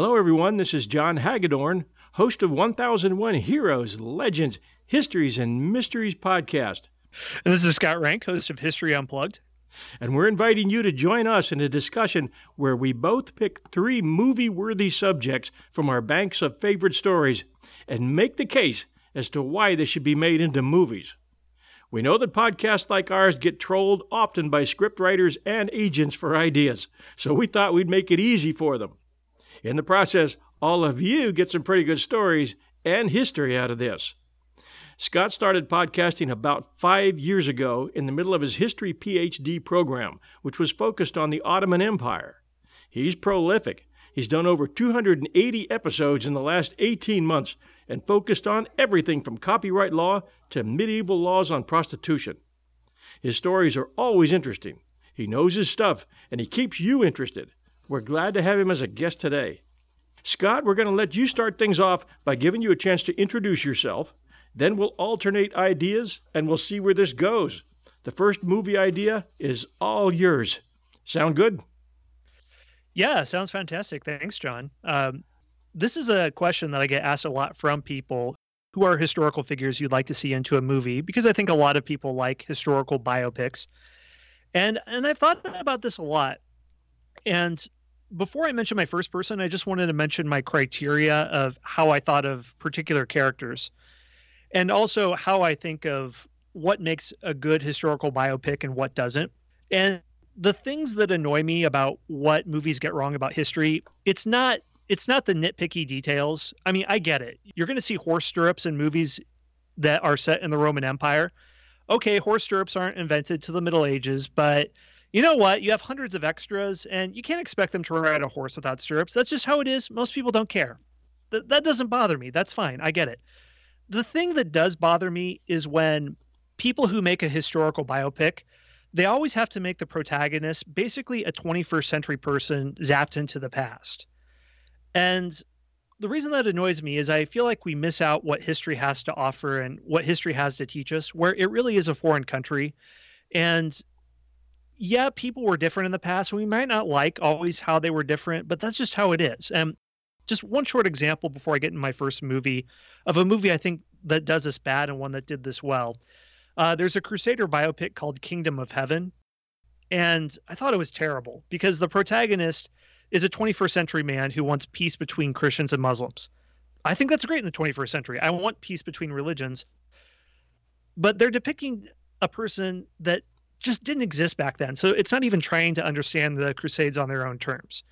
Hello, everyone. This is John Hagedorn, host of 1001 Heroes, Legends, Histories, and Mysteries podcast. And this is Scott Rank, host of History Unplugged. And we're inviting you to join us in a discussion where we both pick three movie worthy subjects from our banks of favorite stories and make the case as to why they should be made into movies. We know that podcasts like ours get trolled often by scriptwriters and agents for ideas, so we thought we'd make it easy for them. In the process, all of you get some pretty good stories and history out of this. Scott started podcasting about five years ago in the middle of his history PhD program, which was focused on the Ottoman Empire. He's prolific. He's done over 280 episodes in the last 18 months and focused on everything from copyright law to medieval laws on prostitution. His stories are always interesting. He knows his stuff and he keeps you interested. We're glad to have him as a guest today. Scott, we're going to let you start things off by giving you a chance to introduce yourself. Then we'll alternate ideas and we'll see where this goes. The first movie idea is all yours. Sound good? Yeah, sounds fantastic. Thanks, John. Um, this is a question that I get asked a lot from people who are historical figures you'd like to see into a movie because I think a lot of people like historical biopics. And and I've thought about this a lot. And before I mention my first person, I just wanted to mention my criteria of how I thought of particular characters and also how I think of what makes a good historical biopic and what doesn't. And the things that annoy me about what movies get wrong about history, it's not it's not the nitpicky details. I mean, I get it. You're going to see horse stirrups in movies that are set in the Roman Empire. Okay, horse stirrups aren't invented to the Middle Ages, but you know what? You have hundreds of extras, and you can't expect them to ride a horse without stirrups. That's just how it is. Most people don't care. Th- that doesn't bother me. That's fine. I get it. The thing that does bother me is when people who make a historical biopic, they always have to make the protagonist basically a 21st century person zapped into the past. And the reason that annoys me is I feel like we miss out what history has to offer and what history has to teach us, where it really is a foreign country. And yeah, people were different in the past. We might not like always how they were different, but that's just how it is. And just one short example before I get in my first movie of a movie I think that does this bad and one that did this well. Uh, there's a Crusader biopic called Kingdom of Heaven. And I thought it was terrible because the protagonist is a 21st century man who wants peace between Christians and Muslims. I think that's great in the 21st century. I want peace between religions. But they're depicting a person that just didn't exist back then. So it's not even trying to understand the Crusades on their own terms.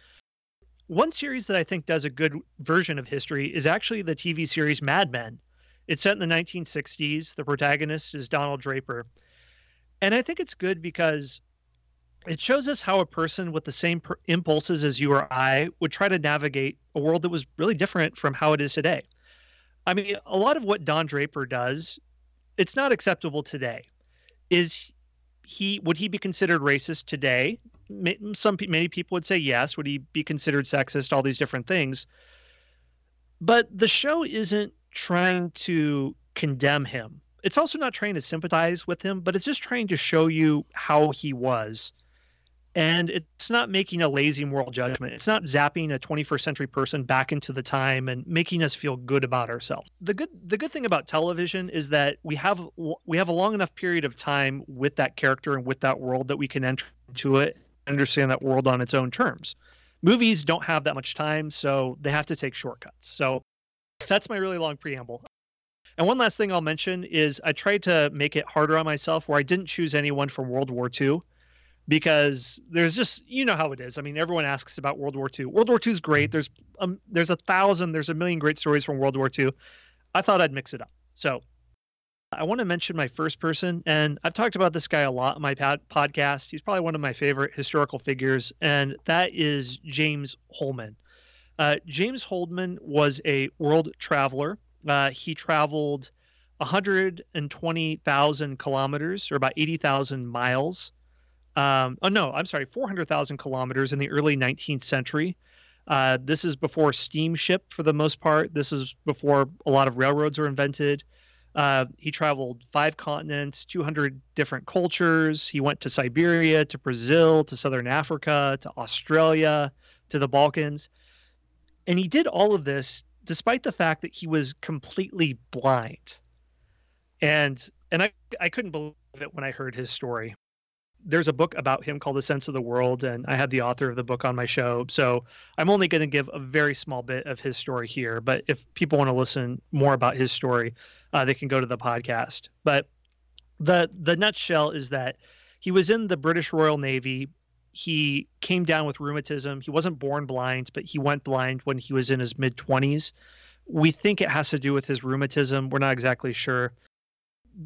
One series that I think does a good version of history is actually the TV series Mad Men. It's set in the 1960s. The protagonist is Donald Draper. And I think it's good because It shows us how a person with the same per- impulses as you or I would try to navigate a world that was really different from how it is today. I mean, a lot of what Don Draper does, it's not acceptable today. Is he would he be considered racist today? Some many people would say yes. Would he be considered sexist? All these different things. But the show isn't trying to condemn him. It's also not trying to sympathize with him, but it's just trying to show you how he was and it's not making a lazy moral judgment. It's not zapping a 21st century person back into the time and making us feel good about ourselves. The good the good thing about television is that we have we have a long enough period of time with that character and with that world that we can enter into it, understand that world on its own terms. Movies don't have that much time, so they have to take shortcuts. So that's my really long preamble. And one last thing I'll mention is I tried to make it harder on myself where I didn't choose anyone from World War II because there's just you know how it is. I mean, everyone asks about World War II. World War II is great. There's um, there's a thousand, there's a million great stories from World War II. I thought I'd mix it up. So I want to mention my first person, and I've talked about this guy a lot on my pod- podcast. He's probably one of my favorite historical figures, and that is James Holman. Uh, James Holman was a world traveler. Uh, he traveled 120,000 kilometers, or about 80,000 miles, um, oh no, I'm sorry, 400,000 kilometers in the early 19th century. Uh, this is before steamship for the most part. This is before a lot of railroads were invented. Uh, he traveled five continents, 200 different cultures. He went to Siberia, to Brazil, to Southern Africa, to Australia, to the Balkans. And he did all of this despite the fact that he was completely blind. And and I I couldn't believe it when I heard his story there's a book about him called The Sense of the World, and I had the author of the book on my show. So I'm only going to give a very small bit of his story here. But if people want to listen more about his story, uh, they can go to the podcast. But the the nutshell is that he was in the British Royal Navy. He came down with rheumatism. He wasn't born blind, but he went blind when he was in his mid 20s. We think it has to do with his rheumatism. We're not exactly sure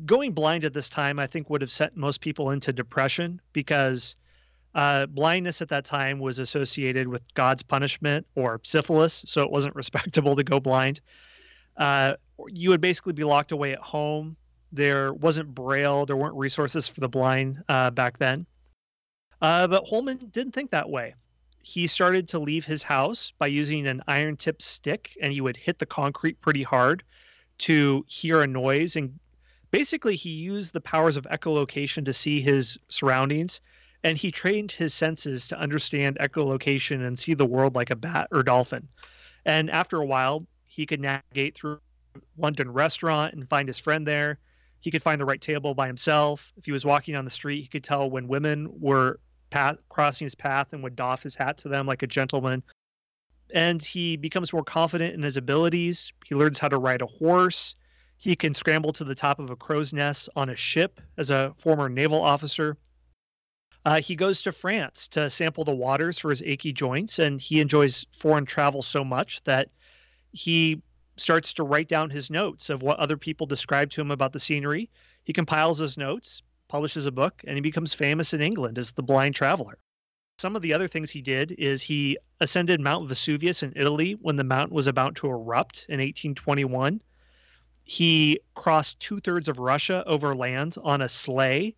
going blind at this time, I think, would have sent most people into depression because uh, blindness at that time was associated with God's punishment or syphilis, so it wasn't respectable to go blind. Uh, you would basically be locked away at home. There wasn't braille, there weren't resources for the blind uh, back then. Uh, but Holman didn't think that way. He started to leave his house by using an iron tipped stick, and he would hit the concrete pretty hard to hear a noise and basically he used the powers of echolocation to see his surroundings and he trained his senses to understand echolocation and see the world like a bat or dolphin. And after a while he could navigate through london restaurant and find his friend there. He could find the right table by himself. If he was walking on the street he could tell when women were path, crossing his path and would doff his hat to them like a gentleman. And he becomes more confident in his abilities. He learns how to ride a horse he can scramble to the top of a crow's nest on a ship as a former naval officer. Uh, he goes to France to sample the waters for his achy joints, and he enjoys foreign travel so much that he starts to write down his notes of what other people describe to him about the scenery. He compiles his notes, publishes a book, and he becomes famous in England as the blind traveler. Some of the other things he did is he ascended Mount Vesuvius in Italy when the mountain was about to erupt in 1821 he crossed two thirds of Russia over land on a sleigh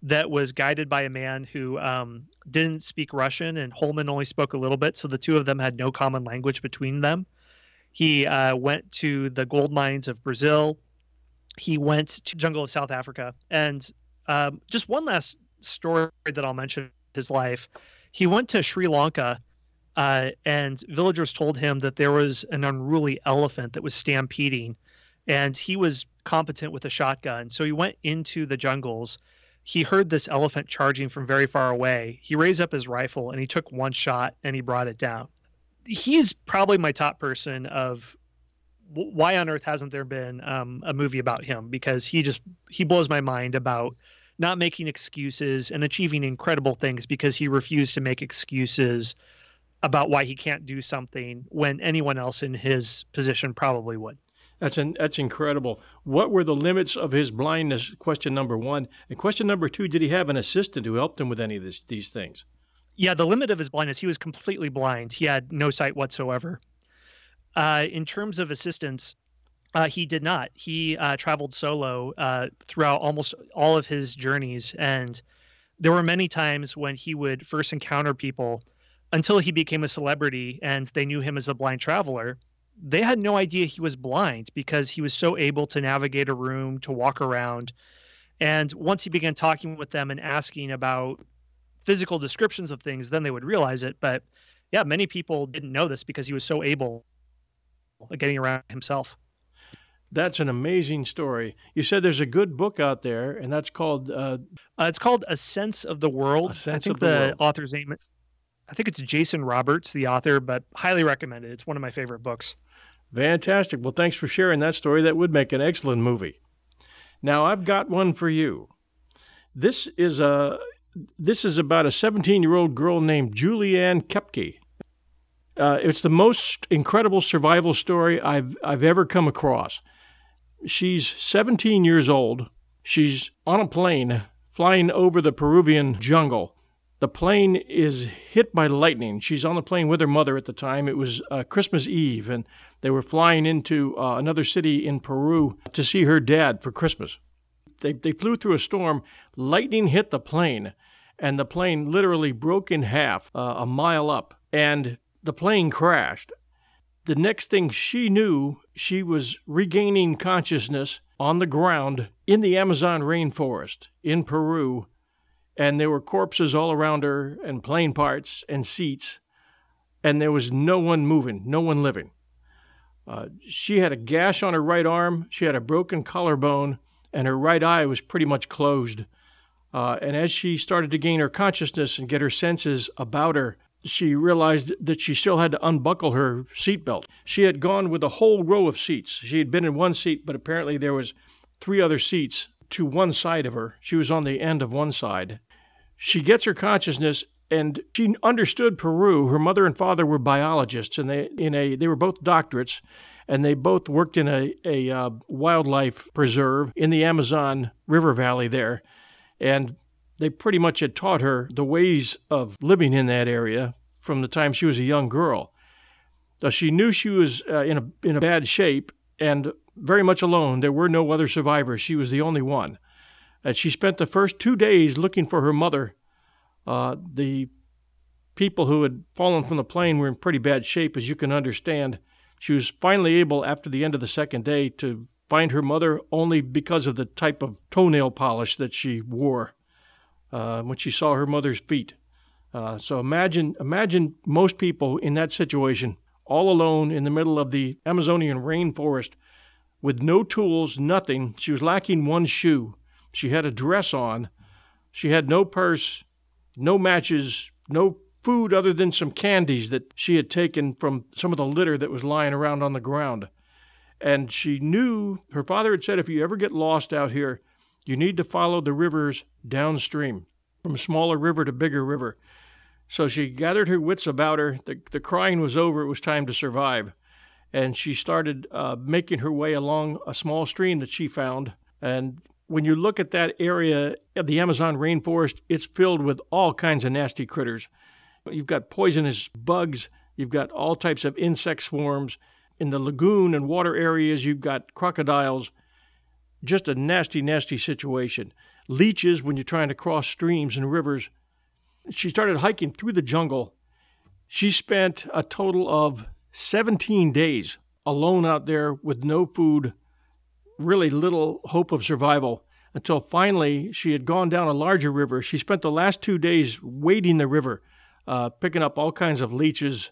that was guided by a man who um, didn't speak Russian, and Holman only spoke a little bit, so the two of them had no common language between them. He uh, went to the gold mines of Brazil. He went to jungle of South Africa, and um, just one last story that I'll mention his life. He went to Sri Lanka, uh, and villagers told him that there was an unruly elephant that was stampeding and he was competent with a shotgun. So he went into the jungles. He heard this elephant charging from very far away. He raised up his rifle and he took one shot and he brought it down. He's probably my top person of why on earth hasn't there been um, a movie about him? Because he just he blows my mind about not making excuses and achieving incredible things because he refused to make excuses about why he can't do something when anyone else in his position probably would. That's an, that's incredible. What were the limits of his blindness? Question number one. And question number two: Did he have an assistant who helped him with any of this, these things? Yeah, the limit of his blindness, he was completely blind. He had no sight whatsoever. Uh, in terms of assistance, uh, he did not. He uh, traveled solo uh, throughout almost all of his journeys, and there were many times when he would first encounter people until he became a celebrity and they knew him as a blind traveler they had no idea he was blind because he was so able to navigate a room, to walk around. And once he began talking with them and asking about physical descriptions of things, then they would realize it. But yeah, many people didn't know this because he was so able at getting around himself. That's an amazing story. You said there's a good book out there, and that's called. Uh, uh, it's called A Sense of the World. A Sense I think of the, the World. author's name. I think it's Jason Roberts, the author, but highly recommended. It's one of my favorite books. Fantastic. Well, thanks for sharing that story. That would make an excellent movie. Now, I've got one for you. This is a this is about a 17-year-old girl named Juliane Koepcke. Uh, it's the most incredible survival story I've I've ever come across. She's 17 years old. She's on a plane flying over the Peruvian jungle. The plane is hit by lightning. She's on the plane with her mother at the time. It was uh, Christmas Eve, and they were flying into uh, another city in Peru to see her dad for Christmas. They, they flew through a storm. Lightning hit the plane, and the plane literally broke in half uh, a mile up, and the plane crashed. The next thing she knew, she was regaining consciousness on the ground in the Amazon rainforest in Peru, and there were corpses all around her, and plane parts and seats, and there was no one moving, no one living. Uh, she had a gash on her right arm, she had a broken collarbone, and her right eye was pretty much closed. Uh, and as she started to gain her consciousness and get her senses about her, she realized that she still had to unbuckle her seatbelt. She had gone with a whole row of seats. She had been in one seat, but apparently there was three other seats to one side of her. She was on the end of one side. She gets her consciousness and she understood Peru. Her mother and father were biologists, and they in a they were both doctorates, and they both worked in a a uh, wildlife preserve in the Amazon River Valley there, and they pretty much had taught her the ways of living in that area from the time she was a young girl. Uh, she knew she was uh, in a in a bad shape and very much alone. There were no other survivors. She was the only one. And she spent the first two days looking for her mother. Uh, the people who had fallen from the plane were in pretty bad shape, as you can understand. She was finally able, after the end of the second day, to find her mother only because of the type of toenail polish that she wore uh, when she saw her mother's feet. Uh, so imagine, imagine most people in that situation, all alone in the middle of the Amazonian rainforest, with no tools, nothing. She was lacking one shoe. She had a dress on. She had no purse, no matches, no food other than some candies that she had taken from some of the litter that was lying around on the ground. And she knew her father had said, if you ever get lost out here, you need to follow the rivers downstream, from smaller river to bigger river. So she gathered her wits about her. The, the crying was over. It was time to survive. And she started uh, making her way along a small stream that she found. And when you look at that area of the Amazon rainforest, it's filled with all kinds of nasty critters. You've got poisonous bugs, you've got all types of insect swarms. In the lagoon and water areas, you've got crocodiles. Just a nasty, nasty situation. Leeches when you're trying to cross streams and rivers. She started hiking through the jungle. She spent a total of 17 days alone out there with no food, really little hope of survival until finally she had gone down a larger river. She spent the last two days wading the river, uh, picking up all kinds of leeches,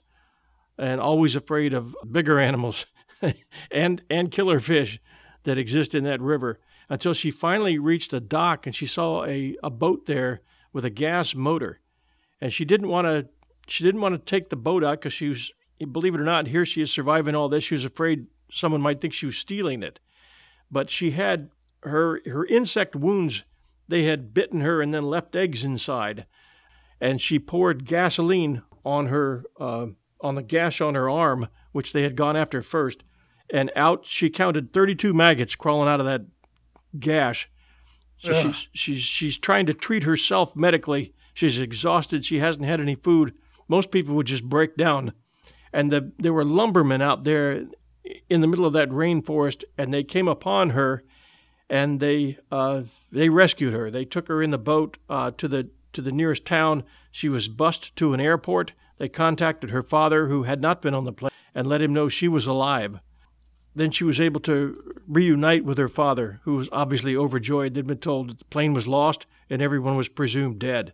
and always afraid of bigger animals and and killer fish that exist in that river. Until she finally reached a dock and she saw a, a boat there with a gas motor, and she didn't want to she didn't want to take the boat out because she was believe it or not here she is surviving all this. She was afraid someone might think she was stealing it, but she had her her insect wounds they had bitten her and then left eggs inside and she poured gasoline on her uh, on the gash on her arm which they had gone after first and out she counted 32 maggots crawling out of that gash. So she's she's she's trying to treat herself medically. She's exhausted. She hasn't had any food. Most people would just break down. And the, there were lumbermen out there in the middle of that rainforest, and they came upon her, and they uh, they rescued her. They took her in the boat uh, to the to the nearest town. She was bussed to an airport. They contacted her father, who had not been on the plane, and let him know she was alive. Then she was able to reunite with her father, who was obviously overjoyed. They'd been told that the plane was lost and everyone was presumed dead.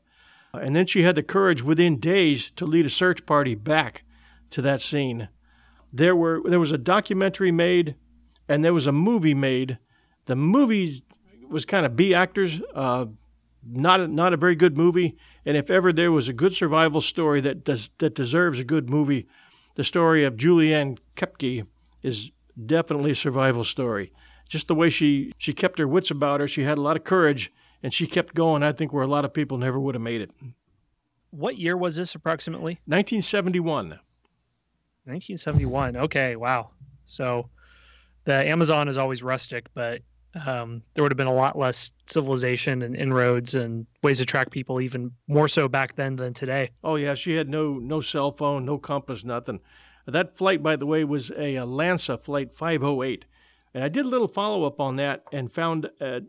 And then she had the courage within days to lead a search party back to that scene. There were there was a documentary made, and there was a movie made. The movie was kind of B actors, uh, not a, not a very good movie. And if ever there was a good survival story that does that deserves a good movie, the story of Juliane Koepcke is definitely a survival story. Just the way she she kept her wits about her, she had a lot of courage, and she kept going. I think where a lot of people never would have made it. What year was this approximately? 1971. 1971. Okay, wow. So the Amazon is always rustic, but um, there would have been a lot less civilization and inroads and ways to track people, even more so back then than today. Oh yeah, she had no no cell phone, no compass, nothing. That flight, by the way, was a, a Lansa flight 508, and I did a little follow up on that and found uh,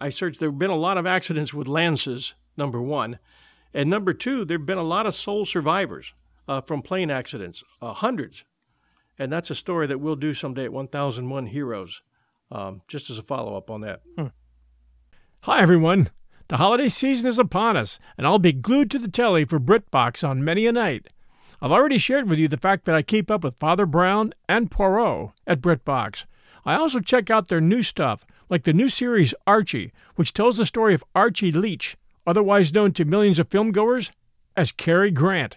I searched. There have been a lot of accidents with Lansas. Number one, and number two, there have been a lot of sole survivors uh, from plane accidents, uh, hundreds, and that's a story that we'll do someday at 1001 Heroes um, just as a follow up on that. Hmm. Hi, everyone. The holiday season is upon us, and I'll be glued to the telly for BritBox on many a night. I've already shared with you the fact that I keep up with Father Brown and Poirot at BritBox. I also check out their new stuff, like the new series Archie, which tells the story of Archie Leach, otherwise known to millions of filmgoers as Cary Grant.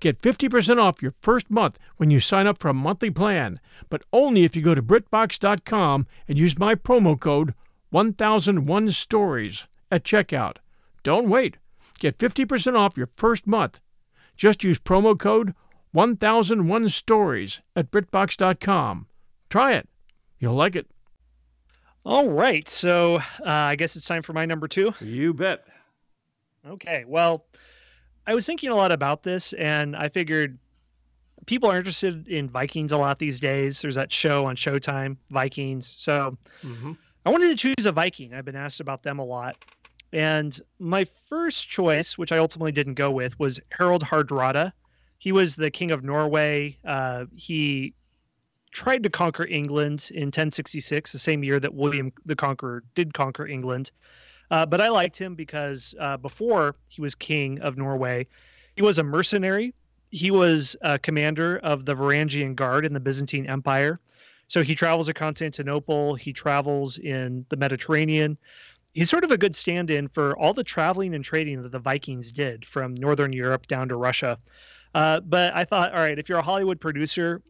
Get 50% off your first month when you sign up for a monthly plan, but only if you go to BritBox.com and use my promo code 1001 Stories at checkout. Don't wait. Get 50% off your first month. Just use promo code 1001 Stories at BritBox.com. Try it. You'll like it. All right. So uh, I guess it's time for my number two. You bet. Okay. Well, I was thinking a lot about this, and I figured people are interested in Vikings a lot these days. There's that show on Showtime, Vikings. So mm-hmm. I wanted to choose a Viking. I've been asked about them a lot. And my first choice, which I ultimately didn't go with, was Harald Hardrada. He was the king of Norway. Uh, he tried to conquer England in 1066, the same year that William the Conqueror did conquer England. Uh, but I liked him because uh, before he was king of Norway, he was a mercenary. He was a commander of the Varangian Guard in the Byzantine Empire. So he travels to Constantinople. He travels in the Mediterranean he's sort of a good stand-in for all the traveling and trading that the Vikings did from northern Europe down to Russia. Uh, but I thought, all right, if you're a Hollywood producer,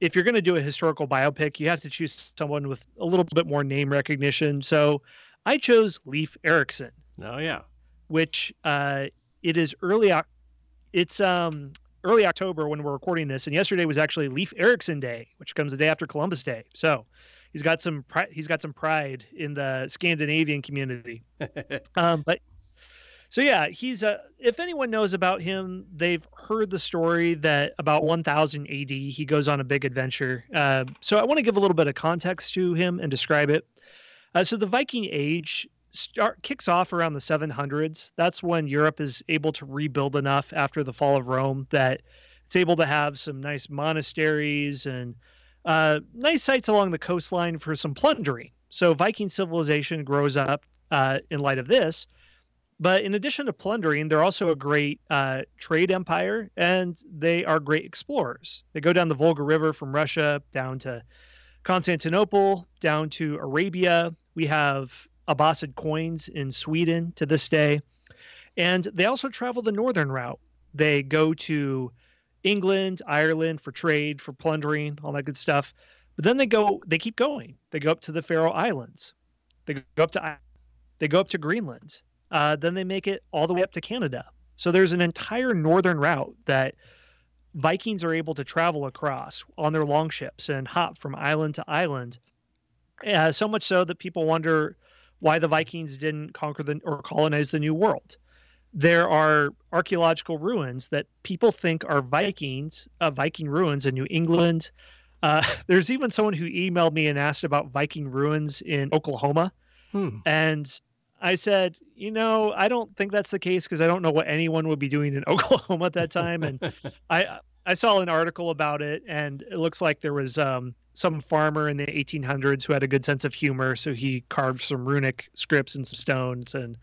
if you're going to do a historical biopic, you have to choose someone with a little bit more name recognition. So I chose Leif Erikson. Oh yeah, which uh, it is early. It's um early October when we're recording this, and yesterday was actually Leif Erikson Day, which comes the day after Columbus Day. So he's got some he's got some pride in the Scandinavian community. um, but so yeah, he's a. If anyone knows about him, they've heard the story that about 1000 AD he goes on a big adventure. Uh, so I want to give a little bit of context to him and describe it. Uh, so the Viking Age start kicks off around the 700s. That's when Europe is able to rebuild enough after the fall of Rome that it's able to have some nice monasteries and uh, nice sites along the coastline for some plundering. So Viking civilization grows up uh, in light of this. But in addition to plundering, they're also a great uh, trade empire and they are great explorers. They go down the Volga River from Russia down to Constantinople, down to Arabia. We have Abbasid coins in Sweden to this day. And they also travel the northern route. They go to England, Ireland for trade, for plundering, all that good stuff. But then they go, they keep going. They go up to the Faroe Islands. They go up to, they go up to Greenland. Uh, then they make it all the way up to Canada. So there's an entire northern route that Vikings are able to travel across on their longships and hop from island to island. Uh, so much so that people wonder why the Vikings didn't conquer the or colonize the New World. There are archaeological ruins that people think are Vikings, uh, Viking ruins in New England. Uh, there's even someone who emailed me and asked about Viking ruins in Oklahoma. Hmm. And I said, you know, I don't think that's the case because I don't know what anyone would be doing in Oklahoma at that time. And I I saw an article about it, and it looks like there was um, some farmer in the 1800s who had a good sense of humor, so he carved some runic scripts and some stones, and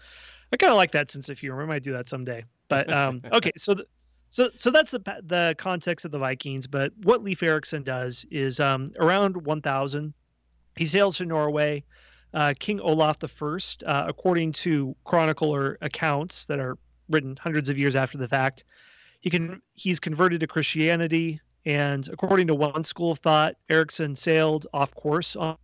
I kind of like that sense of humor. I might do that someday. But um, okay, so the, so so that's the the context of the Vikings. But what Leif Erikson does is um, around 1000, he sails to Norway. Uh, King Olaf I, uh, according to chronicler accounts that are written hundreds of years after the fact, he can he's converted to Christianity, and according to one school of thought, Erikson sailed off course on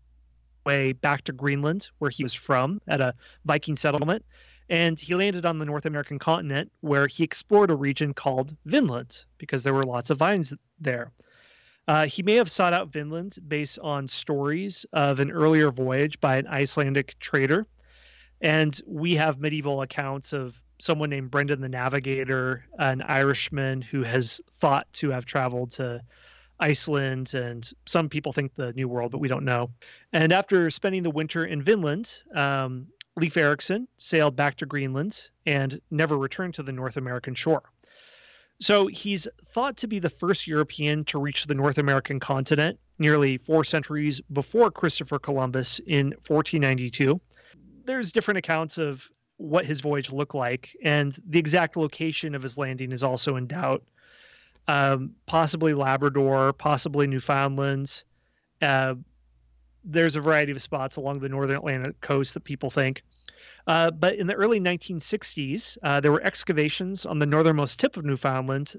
way back to Greenland, where he was from, at a Viking settlement, and he landed on the North American continent, where he explored a region called Vinland because there were lots of vines there. Uh, he may have sought out Vinland based on stories of an earlier voyage by an Icelandic trader. And we have medieval accounts of someone named Brendan the Navigator, an Irishman who has thought to have traveled to Iceland, and some people think the New World, but we don't know. And after spending the winter in Vinland, um, Leif Erikson sailed back to Greenland and never returned to the North American shore. So he's thought to be the first European to reach the North American continent nearly four centuries before Christopher Columbus in 1492. There's different accounts of what his voyage looked like, and the exact location of his landing is also in doubt. Um, possibly Labrador, possibly Newfoundland. Uh, there's a variety of spots along the northern Atlantic coast that people think. Uh, but in the early 1960s, uh, there were excavations on the northernmost tip of Newfoundland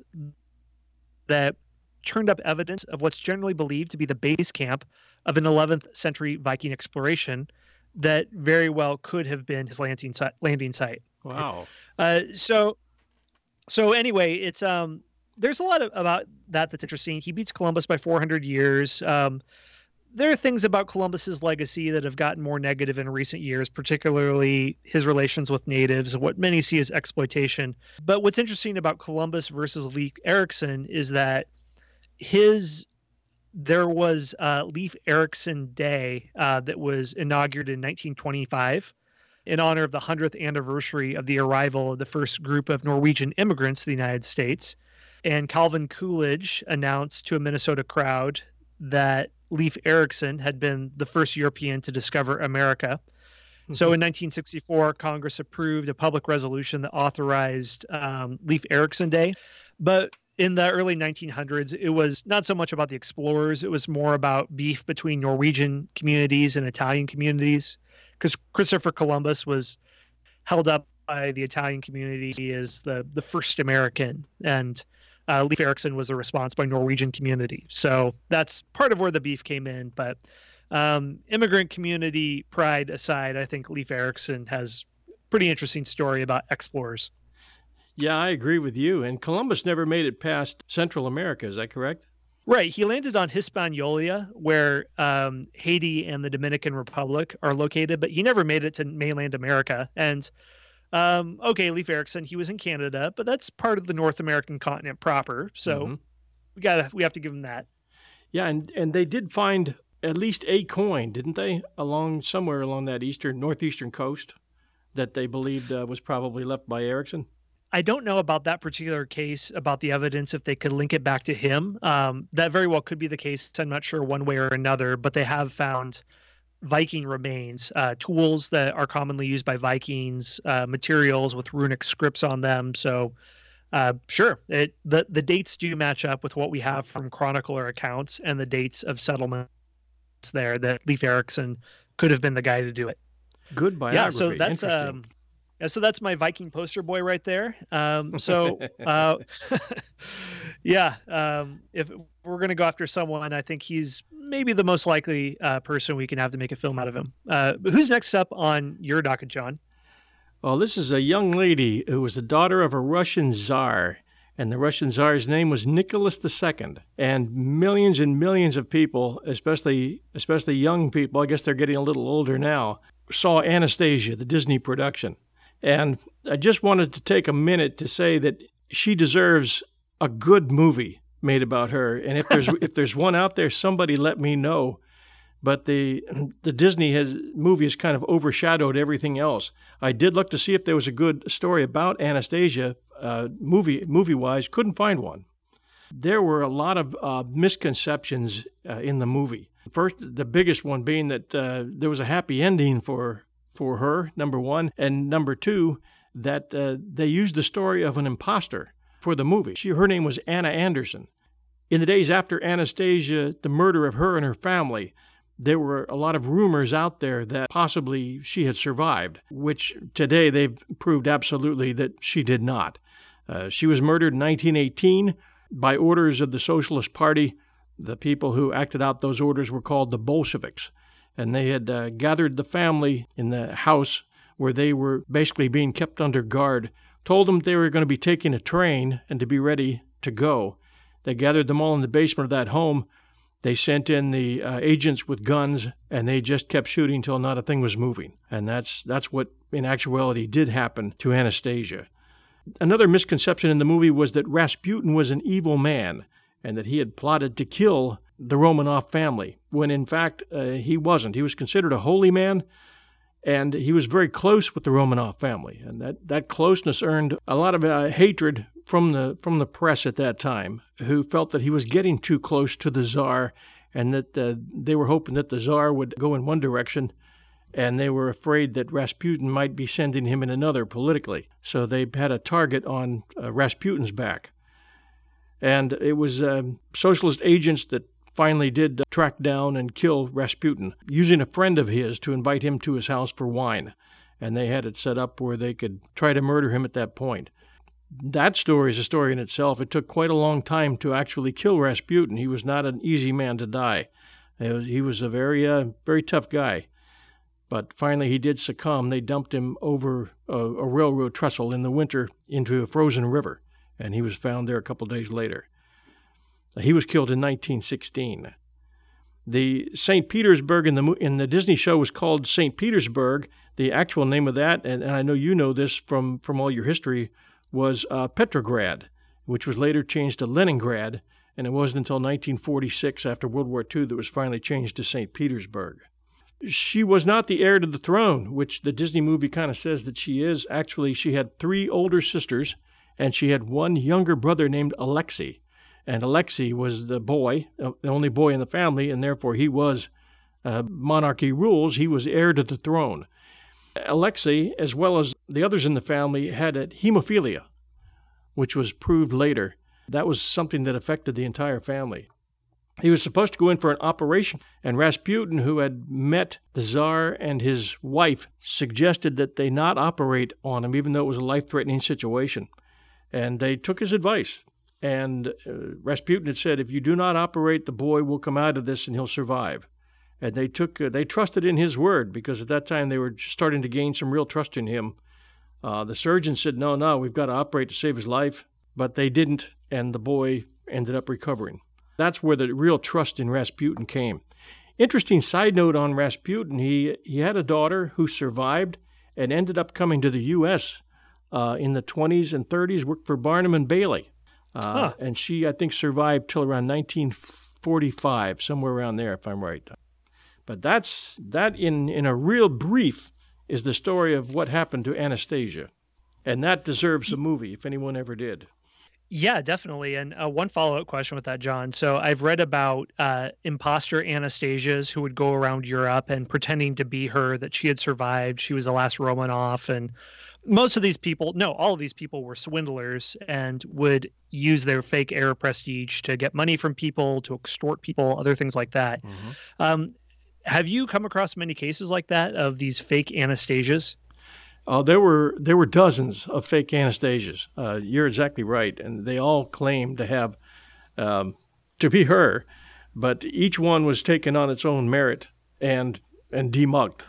that turned up evidence of what's generally believed to be the base camp of an 11th century Viking exploration that very well could have been his landing site. Landing site. Wow. Uh, so, so anyway, it's um, there's a lot of, about that that's interesting. He beats Columbus by 400 years. Um, there are things about Columbus's legacy that have gotten more negative in recent years, particularly his relations with natives, what many see as exploitation. But what's interesting about Columbus versus Leif Erikson is that his there was uh, Leif Erikson Day uh, that was inaugurated in 1925 in honor of the 100th anniversary of the arrival of the first group of Norwegian immigrants to the United States. And Calvin Coolidge announced to a Minnesota crowd that Leif Erikson had been the first European to discover America. Mm-hmm. So in 1964, Congress approved a public resolution that authorized um, Leif Erikson Day. But in the early 1900s, it was not so much about the explorers, it was more about beef between Norwegian communities and Italian communities. Because Christopher Columbus was held up by the Italian community as the, the first American. And uh, Leif Erikson was a response by Norwegian community. So that's part of where the beef came in. But um, immigrant community pride aside, I think Leif Erikson has pretty interesting story about explorers. Yeah, I agree with you. And Columbus never made it past Central America. Is that correct? Right. He landed on Hispaniola, where um, Haiti and the Dominican Republic are located, but he never made it to mainland America. And um, okay, Leif Erikson, he was in Canada, but that's part of the North American continent proper. So mm-hmm. we gotta we have to give him that. Yeah, and and they did find at least a coin, didn't they, along somewhere along that eastern northeastern coast that they believed uh, was probably left by Erikson. I don't know about that particular case about the evidence if they could link it back to him. Um, that very well could be the case. I'm not sure one way or another, but they have found Viking remains, uh, tools that are commonly used by Vikings, uh, materials with runic scripts on them. So, uh, sure, it, the the dates do match up with what we have from chronicler accounts and the dates of settlements there. That Leif Erikson could have been the guy to do it. Good biography. Yeah, so that's um, yeah, so that's my Viking poster boy right there. Um, so, uh, yeah, um, if we're gonna go after someone, I think he's maybe the most likely uh, person we can have to make a film out of him. Uh, who's next up on your docket, John? Well, this is a young lady who was the daughter of a Russian czar, and the Russian czar's name was Nicholas II. And millions and millions of people, especially especially young people, I guess they're getting a little older now, saw Anastasia, the Disney production. And I just wanted to take a minute to say that she deserves a good movie made about her. And if there's if there's one out there, somebody let me know. But the the Disney has movie has kind of overshadowed everything else. I did look to see if there was a good story about Anastasia, uh, movie movie wise. Couldn't find one. There were a lot of uh, misconceptions uh, in the movie. First, the biggest one being that uh, there was a happy ending for for her, number one, and number two, that uh, they used the story of an impostor for the movie. She, her name was Anna Anderson. In the days after Anastasia, the murder of her and her family, there were a lot of rumors out there that possibly she had survived, which today they've proved absolutely that she did not. Uh, she was murdered in 1918 by orders of the Socialist Party. The people who acted out those orders were called the Bolsheviks and they had uh, gathered the family in the house where they were basically being kept under guard, told them they were going to be taking a train and to be ready to go. They gathered them all in the basement of that home. They sent in the uh, agents with guns, and they just kept shooting until not a thing was moving. And that's that's what, in actuality, did happen to Anastasia. Another misconception in the movie was that Rasputin was an evil man, and that he had plotted to kill the Romanov family, when in fact uh, he wasn't. He was considered a holy man, and he was very close with the Romanov family, and that, that closeness earned a lot of uh, hatred from the from the press at that time, who felt that he was getting too close to the Tsar, and that uh, they were hoping that the Tsar would go in one direction, and they were afraid that Rasputin might be sending him in another politically. So they had a target on uh, Rasputin's back. And it was uh, socialist agents that finally did track down and kill Rasputin, using a friend of his to invite him to his house for wine. And they had it set up where they could try to murder him at that point. That story is a story in itself. It took quite a long time to actually kill Rasputin. He was not an easy man to die. Was, he was a very, uh, very tough guy. But finally, he did succumb. They dumped him over a, a railroad trestle in the winter into a frozen river, and he was found there a couple days later. He was killed in 1916. The St. Petersburg in the in the Disney show was called St. Petersburg. The actual name of that, and, and I know you know this from from all your history, was uh, Petrograd, which was later changed to Leningrad, and it wasn't until 1946, after World War II, that was finally changed to St. Petersburg. She was not the heir to the throne, which the Disney movie kind of says that she is. Actually, she had three older sisters, and she had one younger brother named Alexei and Alexei was the boy, uh, the only boy in the family, and therefore he was uh, monarchy rules. He was heir to the throne. Alexei, as well as the others in the family, had a hemophilia, which was proved later. That was something that affected the entire family. He was supposed to go in for an operation, and Rasputin, who had met the Tsar and his wife, suggested that they not operate on him, even though it was a life threatening situation. And they took his advice. And uh, Rasputin had said, if you do not operate, the boy will come out of this and he'll survive. And they took, uh, they trusted in his word because at that time they were starting to gain some real trust in him. Uh, the surgeon said, no, no, we've got to operate to save his life. But they didn't, and the boy ended up recovering. That's where the real trust in Rasputin came. Interesting side note on Rasputin, he, he had a daughter who survived and ended up coming to the U.S. Uh, in the 20s and 30s, worked for Barnum and Bailey. Uh, huh. And she, I think, survived till around 1945, somewhere around there, if I'm right. But that's that in in a real brief is the story of what happened to Anastasia, and that deserves a movie if anyone ever did. Yeah, definitely. And uh, one follow up question with that, John. So I've read about uh, imposter Anastasias who would go around Europe and pretending to be her that she had survived. She was the last Romanov and most of these people, no, all of these people were swindlers and would use their fake heir prestige to get money from people, to extort people, other things like that. Mm-hmm. Um, Have you come across many cases like that of these fake Anastasias? Uh, there were there were dozens of fake Anastasias. Uh, you're exactly right, and they all claimed to have um, to be her, but each one was taken on its own merit and and demugged.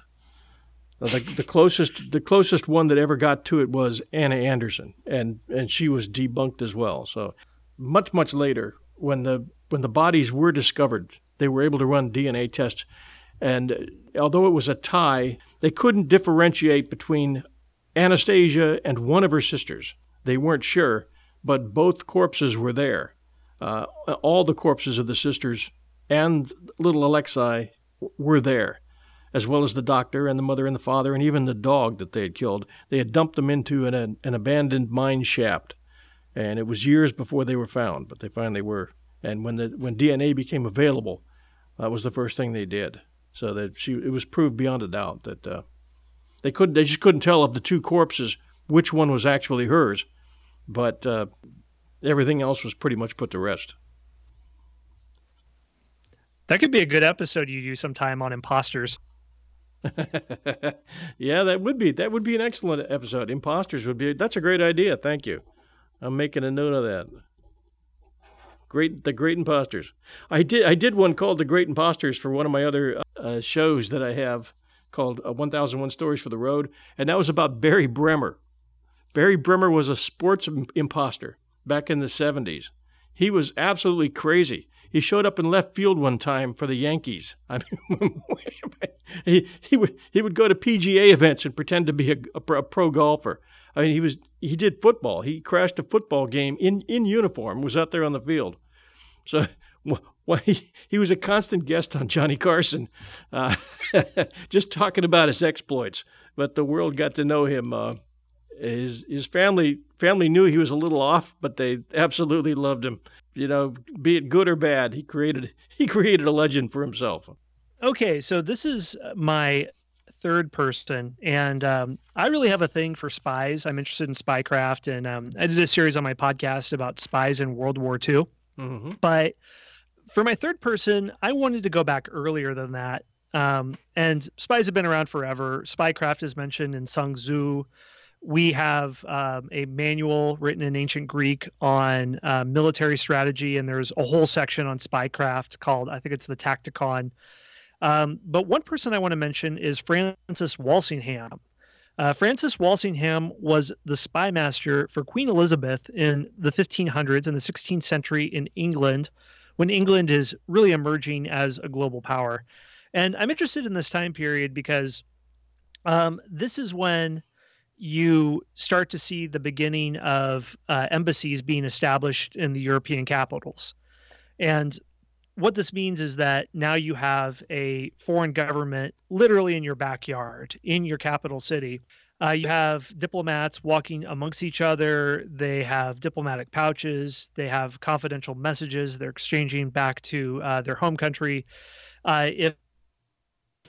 The, the closest the closest one that ever got to it was Anna Anderson, and and she was debunked as well. So much much later, when the when the bodies were discovered, they were able to run DNA tests, and although it was a tie, they couldn't differentiate between Anastasia and one of her sisters. They weren't sure, but both corpses were there. Uh, all the corpses of the sisters and little Alexei were there as well as the doctor and the mother and the father and even the dog that they had killed. They had dumped them into an, an abandoned mine shaft, and it was years before they were found, but they finally were. And when the when DNA became available, that was the first thing they did. So that she it was proved beyond a doubt that uh, they could they just couldn't tell of the two corpses which one was actually hers, but uh, everything else was pretty much put to rest. That could be a good episode you do sometime on imposters. yeah, that would be that would be an excellent episode. Imposters would be that's a great idea. Thank you. I'm making a note of that. Great, the Great Imposters. I did I did one called the Great Imposters for one of my other uh, shows that I have called uh, 1001 Stories for the Road, and that was about Barry Bremen. Barry Bremen was a sports imposter back in the 70s. He was absolutely crazy. He showed up in left field one time for the Yankees. I mean, he he would he would go to PGA events and pretend to be a, a, pro, a, pro golfer. I mean, he was he did football. He crashed a football game in in uniform. Was out there on the field. So well, he, he was a constant guest on Johnny Carson, uh, just talking about his exploits. But the world got to know him. Uh, his his family family knew he was a little off, but they absolutely loved him you know, be it good or bad, he created he created a legend for himself. Okay, so this is my third person, and um, I really have a thing for spies. I'm interested in spycraft, and um, I did a series on my podcast about spies in World War II. Mm-hmm. But for my third person, I wanted to go back earlier than that. Um, and spies have been around forever. Spycraft is mentioned in Sun Tzu we have um, a manual written in ancient Greek on uh, military strategy, and there's a whole section on spycraft called, I think it's the Tacticon. Um, but one person I want to mention is Francis Walsingham. Uh, Francis Walsingham was the spy master for Queen Elizabeth in the 1500s and the 16th century in England, when England is really emerging as a global power. And I'm interested in this time period because um, this is when you start to see the beginning of uh, embassies being established in the European capitals. And what this means is that now you have a foreign government literally in your backyard, in your capital city. Uh, you have diplomats walking amongst each other. They have diplomatic pouches. They have confidential messages they're exchanging back to uh, their home country. Uh, if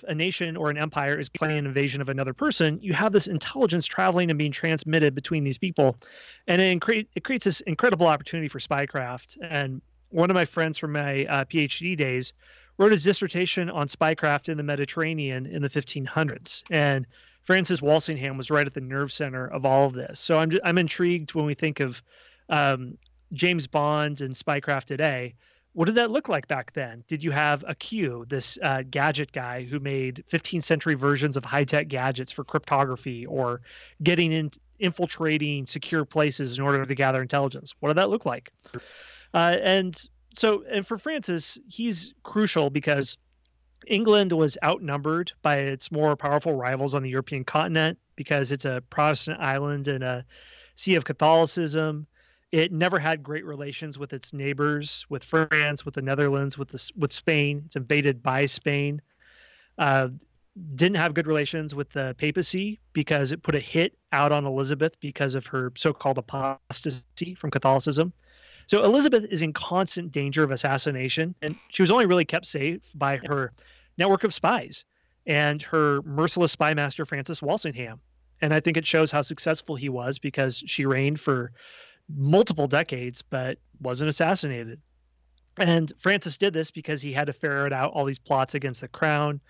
a nation or an empire is planning an invasion of another person, you have this intelligence traveling and being transmitted between these people, and it, incre- it creates this incredible opportunity for spycraft. And one of my friends from my uh, PhD days wrote his dissertation on spycraft in the Mediterranean in the 1500s, and Francis Walsingham was right at the nerve center of all of this. So I'm I'm intrigued when we think of um, James Bond and spycraft today what did that look like back then? Did you have a Q, this uh, gadget guy who made 15th century versions of high tech gadgets for cryptography or getting in, infiltrating secure places in order to gather intelligence? What did that look like? Uh, and so, and for Francis, he's crucial because England was outnumbered by its more powerful rivals on the European continent because it's a Protestant island in a sea of Catholicism it never had great relations with its neighbors, with France, with the Netherlands, with the, with Spain. It's invaded by Spain. Uh, didn't have good relations with the papacy because it put a hit out on Elizabeth because of her so-called apostasy from Catholicism. So Elizabeth is in constant danger of assassination, and she was only really kept safe by her network of spies and her merciless spy master Francis Walsingham. And I think it shows how successful he was because she reigned for multiple decades, but wasn't assassinated. And Francis did this because he had to ferret out all these plots against the crown.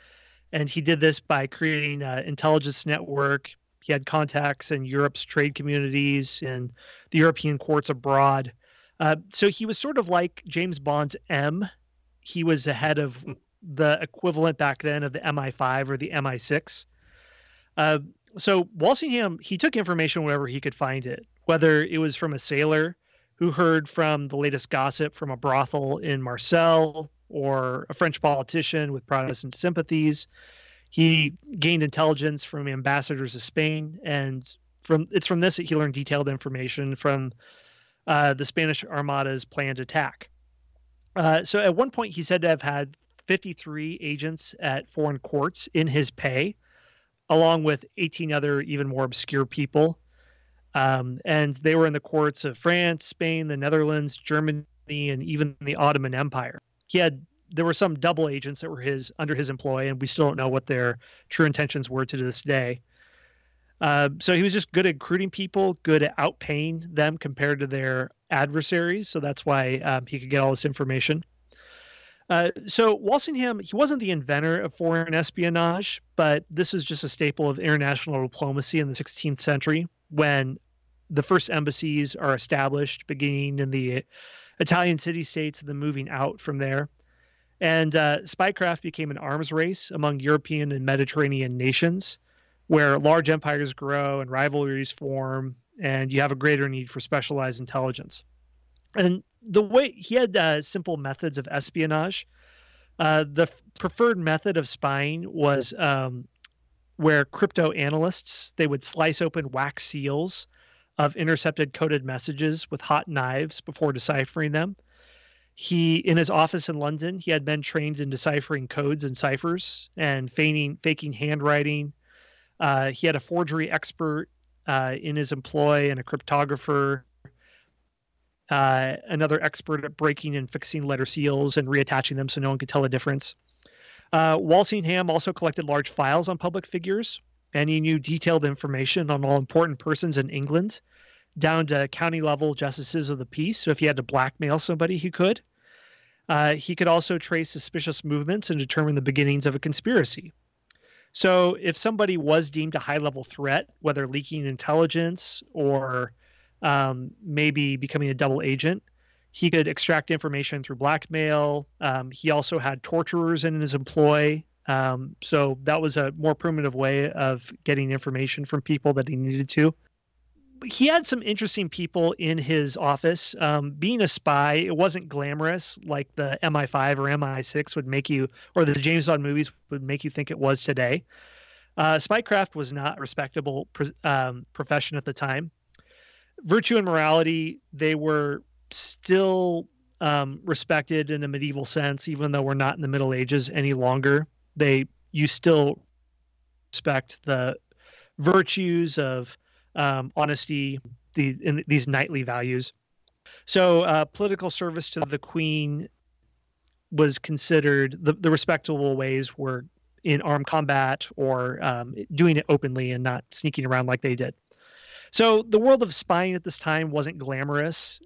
And he did this by creating an intelligence network. He had contacts in Europe's trade communities and the European courts abroad. Uh, so he was sort of like James Bond's M. He was ahead of the equivalent back then of the MI5 or the MI6. Uh, so Walsingham, he took information wherever he could find it, whether it was from a sailor who heard from the latest gossip from a brothel in Marseille or a French politician with Protestant sympathies. He gained intelligence from ambassadors of Spain, and from it's from this that he learned detailed information from uh, the Spanish Armada's planned attack. Uh, so at one point, he said to have had 53 agents at foreign courts in his pay, along with 18 other even more obscure people. Um, and they were in the courts of France, Spain, the Netherlands, Germany, and even the Ottoman Empire. He had there were some double agents that were his under his employ, and we still don't know what their true intentions were to this day. Uh, so he was just good at recruiting people, good at outpaying them compared to their adversaries. So that's why um, he could get all this information. Uh, so Walsingham, he wasn't the inventor of foreign espionage, but this was just a staple of international diplomacy in the 16th century when the first embassies are established, beginning in the Italian city states and then moving out from there. And uh, spycraft became an arms race among European and Mediterranean nations, where large empires grow and rivalries form, and you have a greater need for specialized intelligence. And the way he had uh, simple methods of espionage. Uh, the preferred method of spying was um, where crypto analysts they would slice open wax seals of intercepted coded messages with hot knives before deciphering them. He, in his office in London, he had men trained in deciphering codes and ciphers and feigning, faking handwriting. Uh, he had a forgery expert uh, in his employ and a cryptographer, uh, another expert at breaking and fixing letter seals and reattaching them so no one could tell the difference. Uh, Walsingham also collected large files on public figures, and he knew detailed information on all important persons in England, down to county level justices of the peace. So if he had to blackmail somebody, he could. Uh, he could also trace suspicious movements and determine the beginnings of a conspiracy. So if somebody was deemed a high level threat, whether leaking intelligence or um, maybe becoming a double agent, he could extract information through blackmail. Um, he also had torturers in his employ um, so that was a more primitive way of getting information from people that he needed to. He had some interesting people in his office. Um, being a spy, it wasn't glamorous like the MI5 or MI6 would make you, or the James Bond movies would make you think it was today. Uh, spycraft was not a respectable um, profession at the time. Virtue and morality, they were still um, respected in a medieval sense, even though we're not in the Middle Ages any longer they you still respect the virtues of um, honesty, the, in, these knightly values. So, uh, political service to the queen was considered the, the respectable ways were in armed combat or um, doing it openly and not sneaking around like they did. So, the world of spying at this time wasn't glamorous.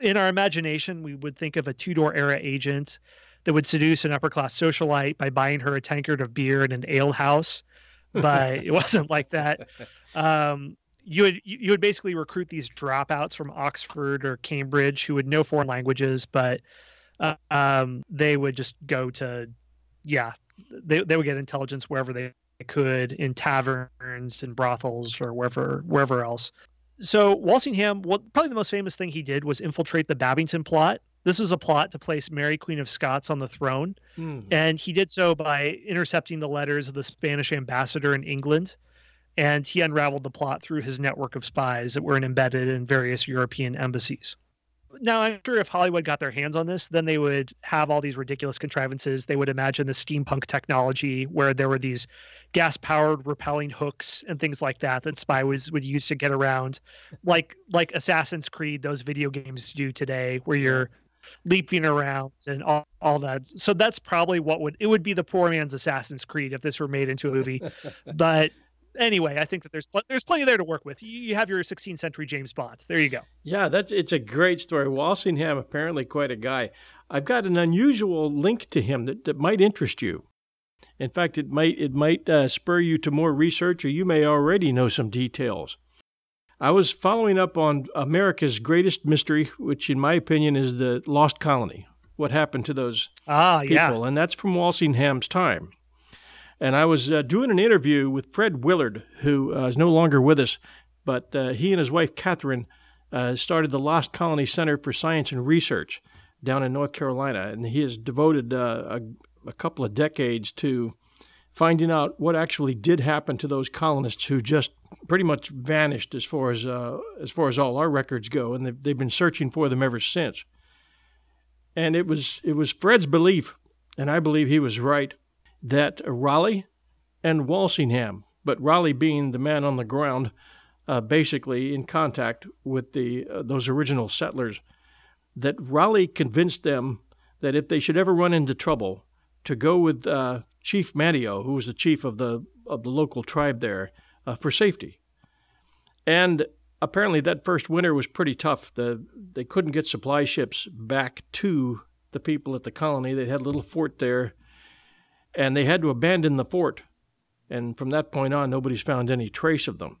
In our imagination, we would think of a Tudor era agent that would seduce an upper class socialite by buying her a tankard of beer in an ale house, but it wasn't like that. Um, you would you would basically recruit these dropouts from Oxford or Cambridge who would know foreign languages, but uh, um, they would just go to yeah they they would get intelligence wherever they could in taverns and brothels or wherever wherever else. So Walsingham, well, probably the most famous thing he did was infiltrate the Babington plot, this was a plot to place Mary, Queen of Scots, on the throne. Mm. And he did so by intercepting the letters of the Spanish ambassador in England. And he unraveled the plot through his network of spies that were embedded in various European embassies. Now, I'm sure if Hollywood got their hands on this, then they would have all these ridiculous contrivances. They would imagine the steampunk technology where there were these gas powered repelling hooks and things like that that spies would use to get around, like like Assassin's Creed, those video games do today, where you're leaping around and all, all that. So that's probably what would it would be the poor man's Assassin's Creed if this were made into a movie. but anyway, I think that there's there's plenty there to work with. You, you have your 16th century James Bonds. There you go. Yeah, that's it's a great story. Walsingham apparently quite a guy. I've got an unusual link to him that, that might interest you. In fact, it might it might uh, spur you to more research, or you may already know some details. I was following up on America's greatest mystery, which, in my opinion, is the lost colony. What happened to those ah, people? Yeah. And that's from Walsingham's time. And I was uh, doing an interview with Fred Willard, who uh, is no longer with us, but uh, he and his wife Catherine uh, started the Lost Colony Center for Science and Research down in North Carolina, and he has devoted uh, a, a couple of decades to finding out what actually did happen to those colonists who just pretty much vanished as far as uh, as far as all our records go, and they've, they've been searching for them ever since. And it was it was Fred's belief, and I believe he was right, that Raleigh and Walsingham, but Raleigh being the man on the ground, uh, basically in contact with the uh, those original settlers, that Raleigh convinced them that if they should ever run into trouble, to go with uh, Chief Manteo, who was the chief of the of the local tribe there, uh, for safety. And apparently, that first winter was pretty tough. The they couldn't get supply ships back to the people at the colony. They had a little fort there, and they had to abandon the fort. And from that point on, nobody's found any trace of them.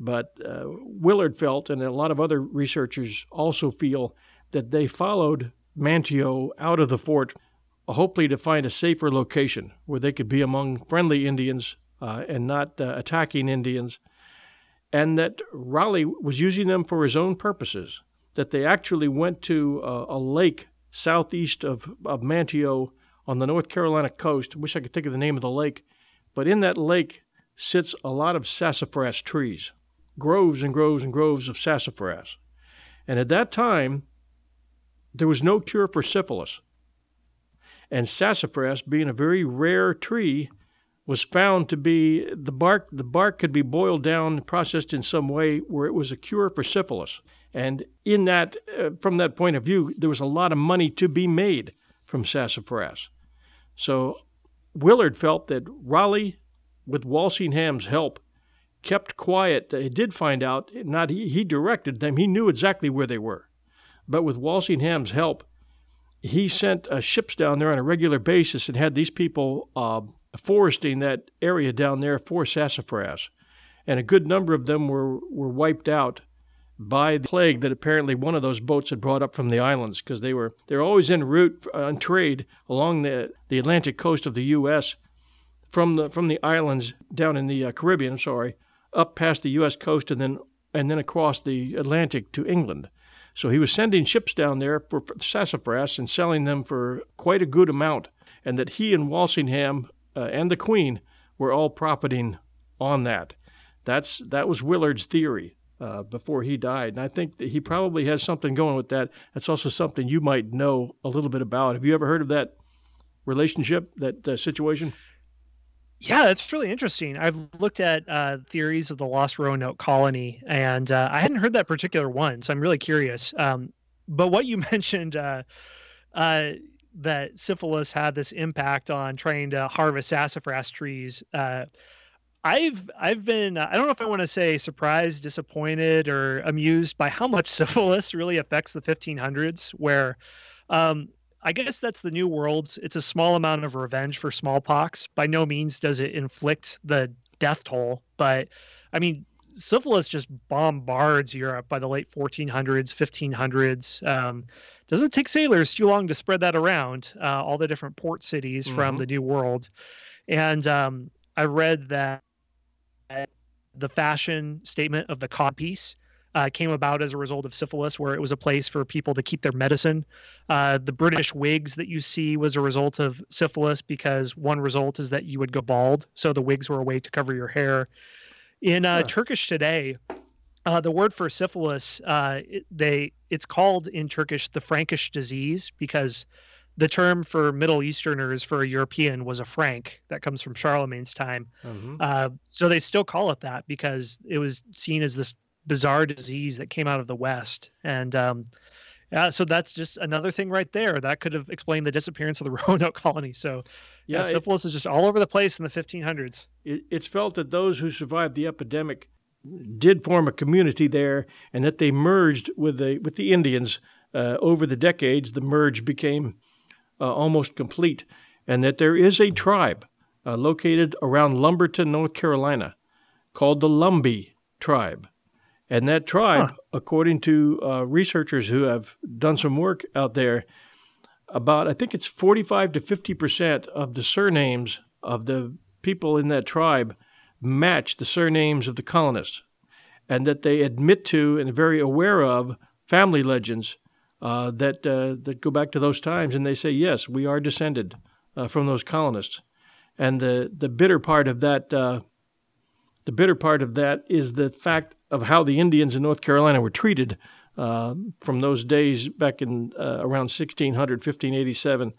But uh, Willard felt, and a lot of other researchers also feel, that they followed Manteo out of the fort, hopefully to find a safer location where they could be among friendly Indians uh, and not uh, attacking Indians, and that Raleigh was using them for his own purposes. That they actually went to uh, a lake southeast of, of Manteo on the North Carolina coast. I wish I could think of the name of the lake, but in that lake sits a lot of sassafras trees, groves and groves and groves of sassafras. And at that time, there was no cure for syphilis. And sassafras, being a very rare tree, was found to be the bark the bark could be boiled down processed in some way where it was a cure for syphilis. And in that uh, from that point of view there was a lot of money to be made from sassafras. So willard felt that raleigh with walsingham's help kept quiet. He did find out not he, he directed them. He knew exactly where they were. But with walsingham's help he sent uh, ships down there on a regular basis and had these people uh, foresting that area down there for sassafras, and a good number of them were, were wiped out by the plague that apparently one of those boats had brought up from the islands because they were they're always en route uh, on trade along the, the Atlantic coast of the U.S. from the from the islands down in the uh, Caribbean, sorry, up past the U.S. coast and then and then across the Atlantic to England. So he was sending ships down there for, sassafras and selling them for quite a good amount, and that he and Walsingham uh, and the Queen were all profiting on that. That's that was Willard's theory uh, before he died, and I think that he probably has something going with that. That's also something you might know a little bit about. Have you ever heard of that relationship, that uh, situation? Yeah, that's really interesting. I've looked at uh, theories of the Lost Roanoke colony, and uh, I hadn't heard that particular one, so I'm really curious. Um, but what you mentioned, uh, uh, that syphilis had this impact on trying to harvest sassafras trees. Uh, I've I've been I don't know if I want to say surprised, disappointed, or amused by how much syphilis really affects the 1500s. Where um, I guess that's the new worlds. It's a small amount of revenge for smallpox. By no means does it inflict the death toll, but I mean syphilis just bombards Europe by the late 1400s, 1500s. Um, doesn't take sailors too long to spread that around uh, all the different port cities mm-hmm. from the New World. And um, I read that the fashion statement of the codpiece uh, came about as a result of syphilis, where it was a place for people to keep their medicine. Uh, the British wigs that you see was a result of syphilis because one result is that you would go bald, so the wigs were a way to cover your hair. In uh, Turkish today, uh, the word for syphilis, uh, it, they it's called in Turkish the Frankish disease because the term for Middle Easterners for a European was a Frank that comes from Charlemagne's time. Mm-hmm. Uh, so they still call it that because it was seen as this bizarre disease that came out of the West. And um, yeah, so that's just another thing right there that could have explained the disappearance of the Roanoke colony. So yeah, yeah syphilis it, is just all over the place in the 1500s. It, it's felt that those who survived the epidemic did form a community there, and that they merged with the with the Indians uh, over the decades. The merge became uh, almost complete, and that there is a tribe uh, located around Lumberton, North Carolina, called the Lumbee tribe. And that tribe, huh. according to uh, researchers who have done some work out there, about I think it's 45 to 50 percent of the surnames of the people in that tribe match the surnames of the colonists, and that they admit to and are very aware of family legends uh, that uh, that go back to those times, and they say yes, we are descended uh, from those colonists. And the the bitter part of that uh, the bitter part of that is the fact of how the Indians in North Carolina were treated uh, from those days back in uh, around 1600, 1587,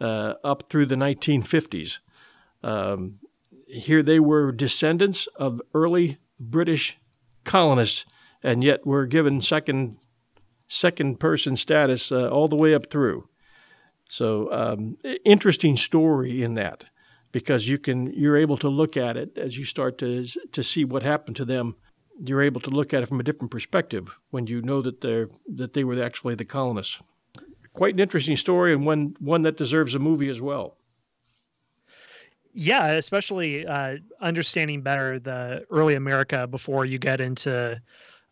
uh, up through the 1950s. Um, here they were descendants of early British colonists, and yet were given second second person status uh, all the way up through. So um, interesting story in that because you can you're able to look at it as you start to to see what happened to them. You're able to look at it from a different perspective when you know that they're that they were actually the colonists. Quite an interesting story and one one that deserves a movie as well. Yeah, especially uh, understanding better the early America before you get into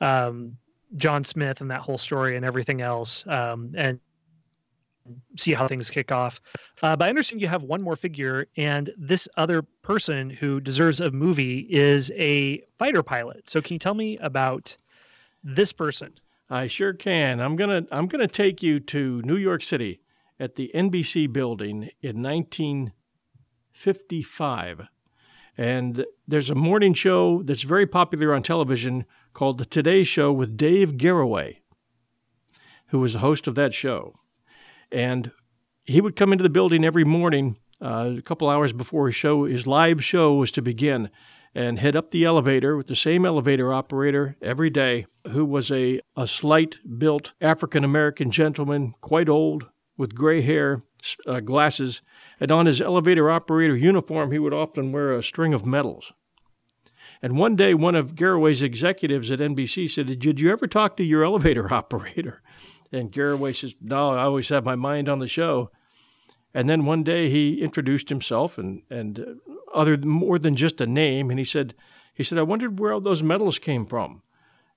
um, John Smith and that whole story and everything else, um, and see how things kick off. Uh, but I understand you have one more figure, and this other person who deserves a movie is a fighter pilot. So can you tell me about this person? I sure can. I'm gonna I'm gonna take you to New York City at the NBC building in 1955. And there's a morning show that's very popular on television called The Today Show with Dave Garroway, who was the host of that show. And he would come into the building every morning, uh, a couple hours before his show, his live show was to begin, and head up the elevator with the same elevator operator every day, who was a, a slight built African American gentleman, quite old, with gray hair, uh, glasses, and on his elevator operator uniform, he would often wear a string of medals. And one day, one of Garroway's executives at NBC said, Did you ever talk to your elevator operator? And Garroway says, No, I always have my mind on the show. And then one day he introduced himself and, and uh, other more than just a name. And he said, he said, I wondered where all those medals came from.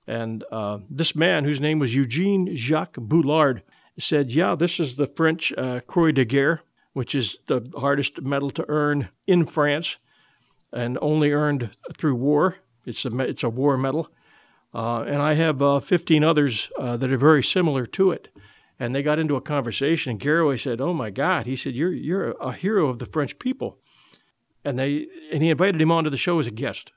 And uh, this man, whose name was Eugene Jacques Bullard, said, Yeah, this is the French uh, Croix de Guerre, which is the hardest medal to earn in France and only earned through war. It's a, it's a war medal. Uh, and I have uh, 15 others uh, that are very similar to it. And they got into a conversation, and Garroway said, "Oh my God!" He said, "You're you're a hero of the French people," and they and he invited him onto the show as a guest.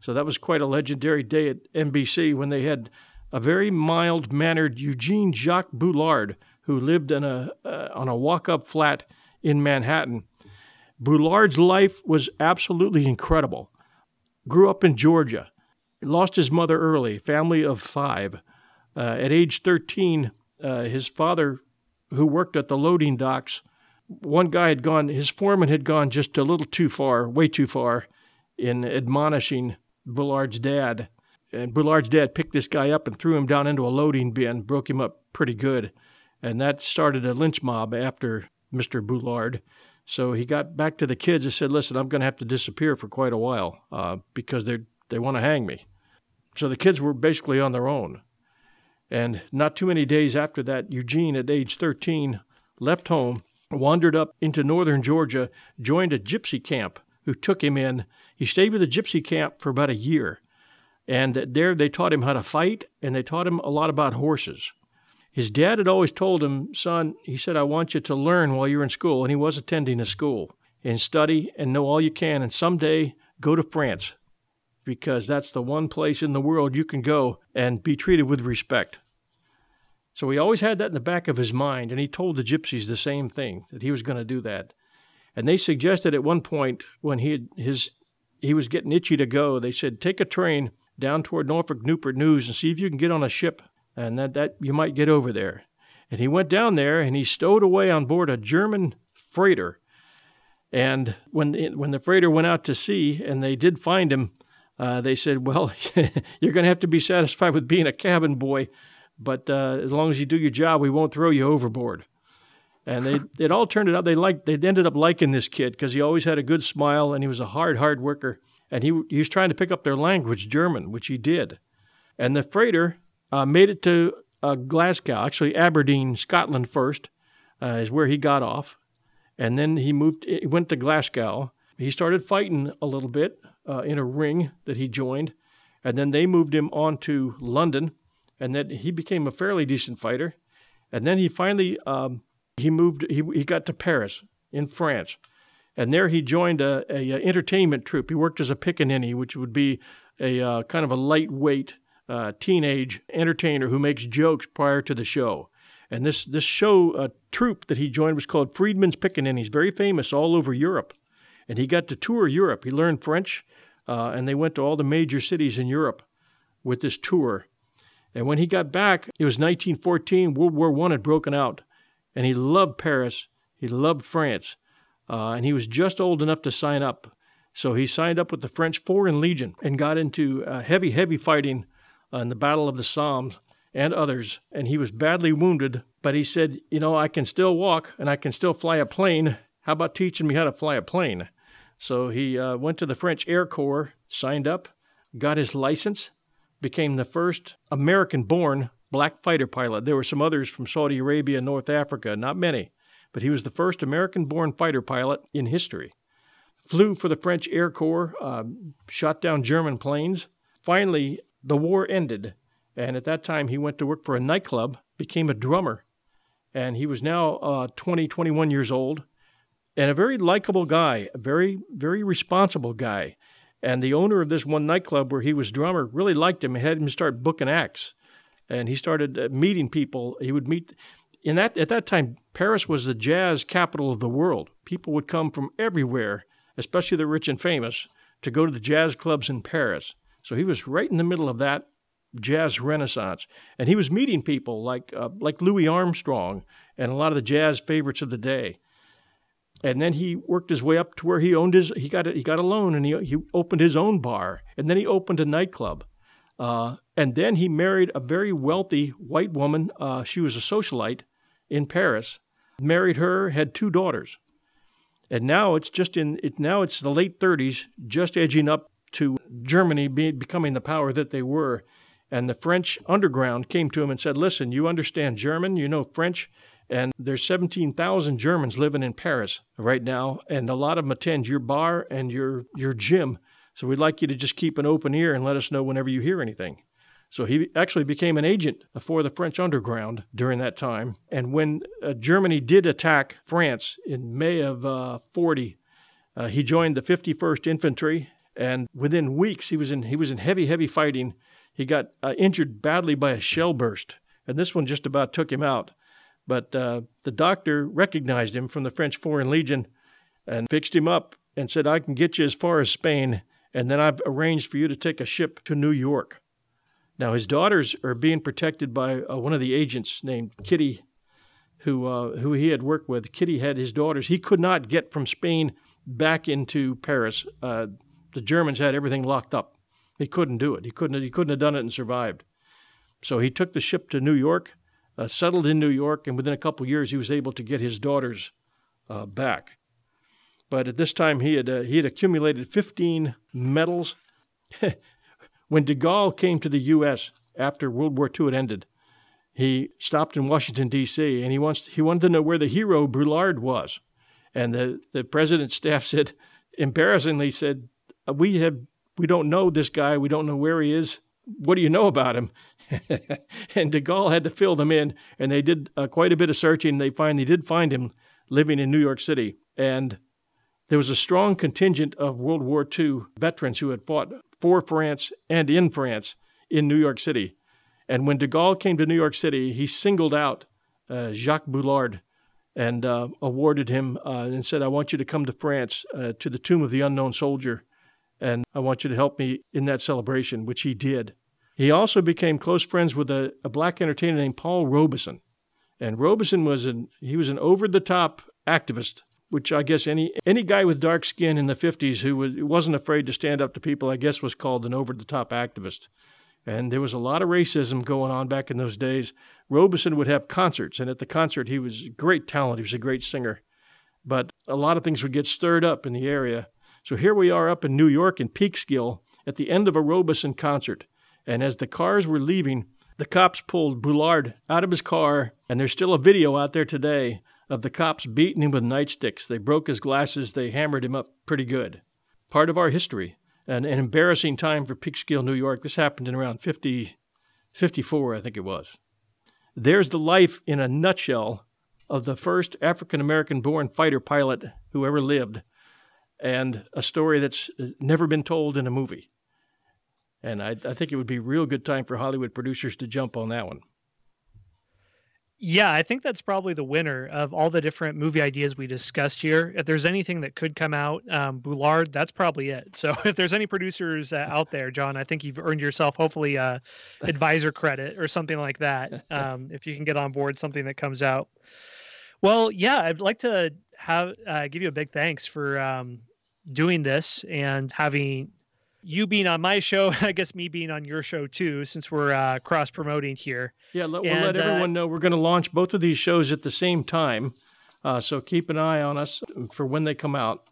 So that was quite a legendary day at NBC when they had a very mild mannered Eugene Jacques Bullard who lived in a uh, on a walk up flat in Manhattan. Bullard's life was absolutely incredible. Grew up in Georgia lost his mother early, family of five. Uh, at age 13, uh, his father, who worked at the loading docks, one guy had gone, his foreman had gone just a little too far, way too far, in admonishing Bullard's dad. And Bullard's dad picked this guy up and threw him down into a loading bin, broke him up pretty good. And that started a lynch mob after Mr. Bullard. So he got back to the kids and said, Listen, I'm going to have to disappear for quite a while uh, because they're they want to hang me. So the kids were basically on their own. And not too many days after that, Eugene, at age 13, left home, wandered up into northern Georgia, joined a gypsy camp who took him in. He stayed with the gypsy camp for about a year. And there they taught him how to fight and they taught him a lot about horses. His dad had always told him, Son, he said, I want you to learn while you're in school. And he was attending a school and study and know all you can. And someday go to France because that's the one place in the world you can go and be treated with respect. So he always had that in the back of his mind, and he told the gypsies the same thing that he was going to do that. And they suggested at one point when he had his he was getting itchy to go, they said take a train down toward Norfolk Newport News and see if you can get on a ship, and that that you might get over there. And he went down there and he stowed away on board a German freighter. And when when the freighter went out to sea and they did find him, uh, they said, Well, you're going to have to be satisfied with being a cabin boy, but uh, as long as you do your job, we won't throw you overboard. and they it all turned out they liked they ended up liking this kid because he always had a good smile and he was a hard hard worker. And he he was trying to pick up their language German which he did. And the freighter uh, made it to uh, Glasgow actually Aberdeen Scotland first uh, is where he got off. And then he moved he went to Glasgow. He started fighting a little bit uh, in a ring that he joined and then they moved him on to London and then he became a fairly decent fighter and then he finally um, he moved. He he got to Paris in France, and there he joined a, a, a entertainment troupe. He worked as a pickaninny, which would be a uh, kind of a lightweight uh, teenage entertainer who makes jokes prior to the show. And this this show uh, troupe that he joined was called Freeman's Pickaninnies, very famous all over Europe. And he got to tour Europe. He learned French, uh, and they went to all the major cities in Europe with this tour. And when he got back, it was 1914. World War One had broken out, and he loved Paris. He loved France, uh, and he was just old enough to sign up. So he signed up with the French Foreign Legion and got into uh, heavy, heavy fighting in the Battle of the Somme and others. And he was badly wounded, but he said, "You know, I can still walk and I can still fly a plane. How about teaching me how to fly a plane?" So he uh, went to the French Air Corps, signed up, got his license, became the first American-born black fighter pilot. There were some others from Saudi Arabia and North Africa, not many, but he was the first American born fighter pilot in history. Flew for the French Air Corps, uh, shot down German planes. Finally, the war ended, and at that time he went to work for a nightclub, became a drummer, and he was now uh, 20, 21 years old, and a very likable guy, a very, very responsible guy. And the owner of this one nightclub where he was drummer really liked him and had him start booking acts and he started uh, meeting people. He would meet in that at that time Paris was the jazz capital of the world. People would come from everywhere, especially the rich and famous, to go to the jazz clubs in Paris. So he was right in the middle of that jazz renaissance, and he was meeting people like uh, like Louis Armstrong and a lot of the jazz favorites of the day. And then he worked his way up to where he owned his he got a, he got a loan and he he opened his own bar, and then he opened a nightclub. Uh, and then he married a very wealthy white woman. Uh, she was a socialite in Paris. Married her, had two daughters. And now it's just in it. Now it's the late 30s, just edging up to Germany be, becoming the power that they were. And the French underground came to him and said, "Listen, you understand German, you know French, and there's 17,000 Germans living in Paris right now, and a lot of them attend your bar and your your gym. So we'd like you to just keep an open ear and let us know whenever you hear anything. So he actually became an agent for the French underground during that time. And when uh, Germany did attack France in May of uh, 40, uh, he joined the 51st Infantry. And within weeks, he was in he was in heavy, heavy fighting. He got uh, injured badly by a shell burst, and this one just about took him out. But uh, the doctor recognized him from the French Foreign Legion and fixed him up and said, "I can get you as far as Spain." and then I've arranged for you to take a ship to New York. Now, his daughters are being protected by uh, one of the agents named Kitty, who, uh, who he had worked with. Kitty had his daughters. He could not get from Spain back into Paris. Uh, the Germans had everything locked up. He couldn't do it. He couldn't, he couldn't have done it and survived. So he took the ship to New York, uh, settled in New York, and within a couple years, he was able to get his daughters uh, back. But at this time, he had, uh, he had accumulated 15 medals. when de Gaulle came to the U.S. after World War II had ended, he stopped in Washington, D.C., and he, wants, he wanted to know where the hero Bullard was. And the, the president's staff said, embarrassingly, said, we, have, we don't know this guy. We don't know where he is. What do you know about him? and de Gaulle had to fill them in, and they did uh, quite a bit of searching. They finally did find him living in New York City. And there was a strong contingent of World War II veterans who had fought for France and in France in New York City. And when de Gaulle came to New York City, he singled out uh, Jacques Bullard and uh, awarded him uh, and said, I want you to come to France uh, to the Tomb of the Unknown Soldier, and I want you to help me in that celebration, which he did. He also became close friends with a, a black entertainer named Paul Robeson. And Robeson was an he was an over the top activist which I guess any any guy with dark skin in the 50s who, was, wasn't afraid to stand up to people, I guess was called an over the top activist. And there was a lot of racism going on back in those days. Robeson would have concerts, and at the concert, he was great talent. He was a great singer. But a lot of things would get stirred up in the area. So here we are up in New York in Peekskill at the end of a Robeson concert. And as the cars were leaving, the cops pulled Bullard out of his car, and there's still a video out there today of the cops beating him with nightsticks. They broke his glasses, they hammered him up pretty good. Part of our history. And an embarrassing time for Peekskill, New York. This happened in around 50, 54, I think it was. There's the life in a nutshell of the first African American born fighter pilot who ever lived, and a story that's uh, never been told in a movie. And I, I think it would be a real good time for Hollywood producers to jump on that one. Yeah, I think that's probably the winner of all the different movie ideas we discussed here. If there's anything that could come out, um, Bullard, that's probably it. So if there's any producers uh, out there, John, I think you've earned yourself hopefully uh, advisor credit or something like that. Um, if you can get on board something that comes out. Well, yeah, I'd like to have uh, give you a big thanks for um, doing this and having you being on my show, I guess me being on your show too, since we're uh, cross promoting here. Yeah, let, we'll let everyone uh, know we're going to launch both of these shows at the same time. Uh, so keep an eye on us for when they come out.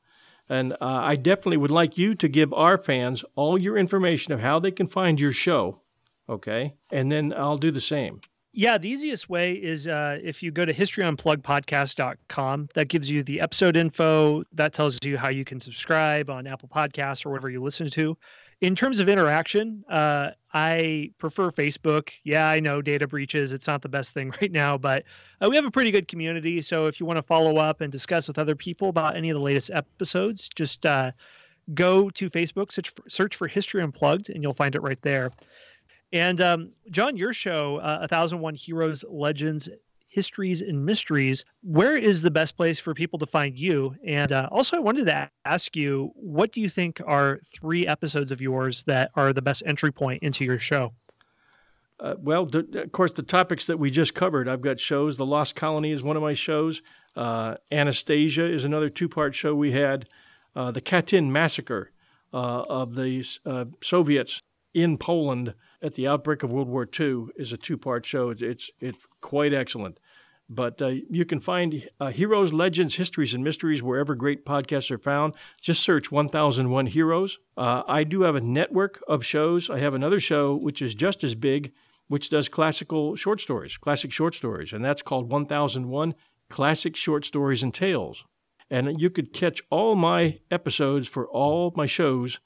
And uh, I definitely would like you to give our fans all your information of how they can find your show. Okay. And then I'll do the same. Yeah, the easiest way is uh, if you go to historyunplugpodcast.com. That gives you the episode info. That tells you how you can subscribe on Apple Podcasts or whatever you listen to. In terms of interaction, uh, I prefer Facebook. Yeah, I know data breaches. It's not the best thing right now, but uh, we have a pretty good community. So if you want to follow up and discuss with other people about any of the latest episodes, just uh, go to Facebook, search for, search for History Unplugged, and you'll find it right there. And um, John, your show, uh, 1001 Heroes, Legends, Histories, and Mysteries, where is the best place for people to find you? And uh, also, I wanted to ask you, what do you think are three episodes of yours that are the best entry point into your show? Uh, well, the, of course, the topics that we just covered. I've got shows. The Lost Colony is one of my shows. Uh, Anastasia is another two part show we had. Uh, the Katyn Massacre uh, of the uh, Soviets in Poland at the outbreak of World War II is a two-part show. It's it's, it's quite excellent. But uh, you can find uh, Heroes, Legends, Histories, and Mysteries wherever great podcasts are found. Just search 1001 Heroes. Uh, I do have a network of shows. I have another show which is just as big, which does classical short stories, classic short stories, and that's called 1001 Classic Short Stories and Tales. And you could catch all my episodes for all my shows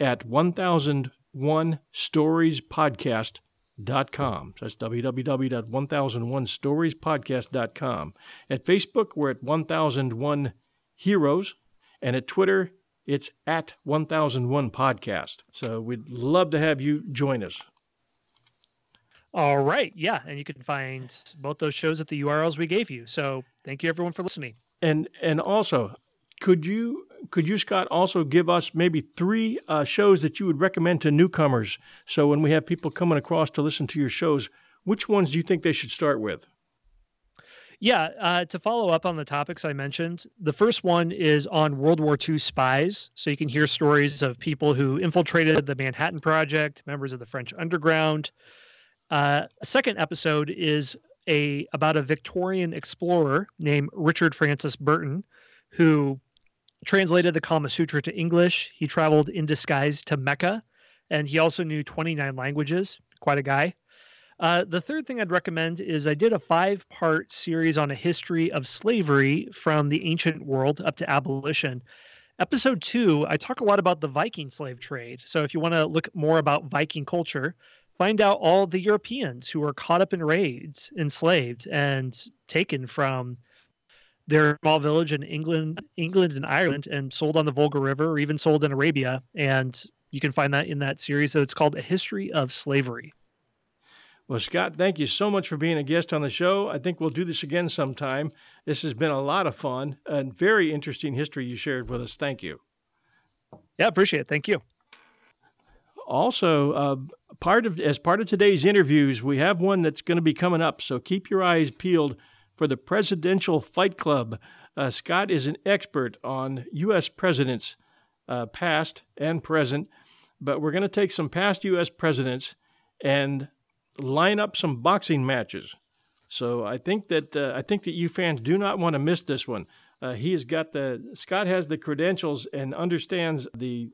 at 1000 1001storiespodcast.com. So that's www.1001storiespodcast.com. At Facebook, we're at 1001 Heroes, and at Twitter, it's at 1001 Podcast. So we'd love to have you join us. All right. Yeah. And you can find both those shows at the URLs we gave you. So thank you everyone for listening. And and also, could you could you, Scott, also give us maybe three uh, shows that you would recommend to newcomers? So when we have people coming across to listen to your shows, which ones do you think they should start with? Yeah, uh, to follow up on the topics I mentioned, the first one is on World War II spies. So you can hear stories of people who infiltrated the Manhattan Project, members of the French underground. Uh, a second episode is a about a Victorian explorer named Richard Francis Burton, who translated the Kama Sutra to English. He traveled in disguise to Mecca, and he also knew 29 languages. Quite a guy. Uh, the third thing I'd recommend is I did a five part series on a history of slavery from the ancient world up to abolition. Episode two, I talk a lot about the Viking slave trade. So if you want to look more about Viking culture, find out all the Europeans who were caught up in raids, enslaved, and taken from their small village in England, England and Ireland, and sold on the Volga River, or even sold in Arabia. And you can find that in that series. So it's called A History of Slavery. Well, Scott, thank you so much for being a guest on the show. I think we'll do this again sometime. This has been a lot of fun and very interesting history you shared with us. Thank you. Yeah, appreciate it. Thank you. Also, uh, part of as part of today's interviews, we have one that's going to be coming up. So keep your eyes peeled for the Presidential Fight Club. Uh, Scott is an expert on U.S. presidents, uh, past and present, but we're going to take some past U.S. presidents and line up some boxing matches. So I think that uh, I think that you fans do not want to miss this one. Uh, he has got the Scott has the credentials and understands the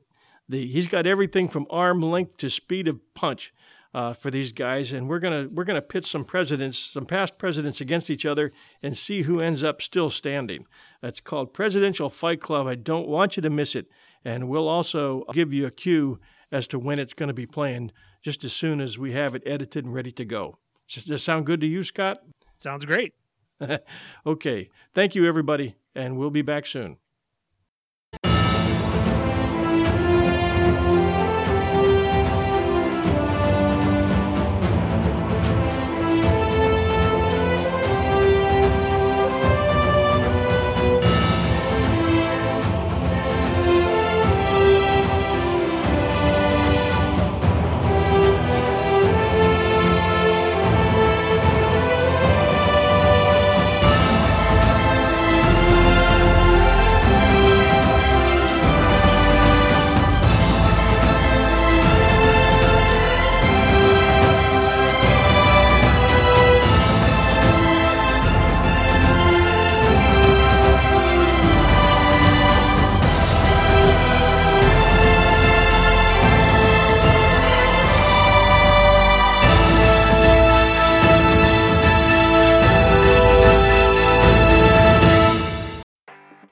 the he's got everything from arm length to speed of punch uh, for these guys, and we're gonna we're gonna pit some presidents, some past presidents against each other, and see who ends up still standing. That's called Presidential Fight Club. I don't want you to miss it, and we'll also give you a cue as to when it's going to be playing, just as soon as we have it edited and ready to go. Does this sound good to you, Scott? Sounds great. okay. Thank you, everybody, and we'll be back soon.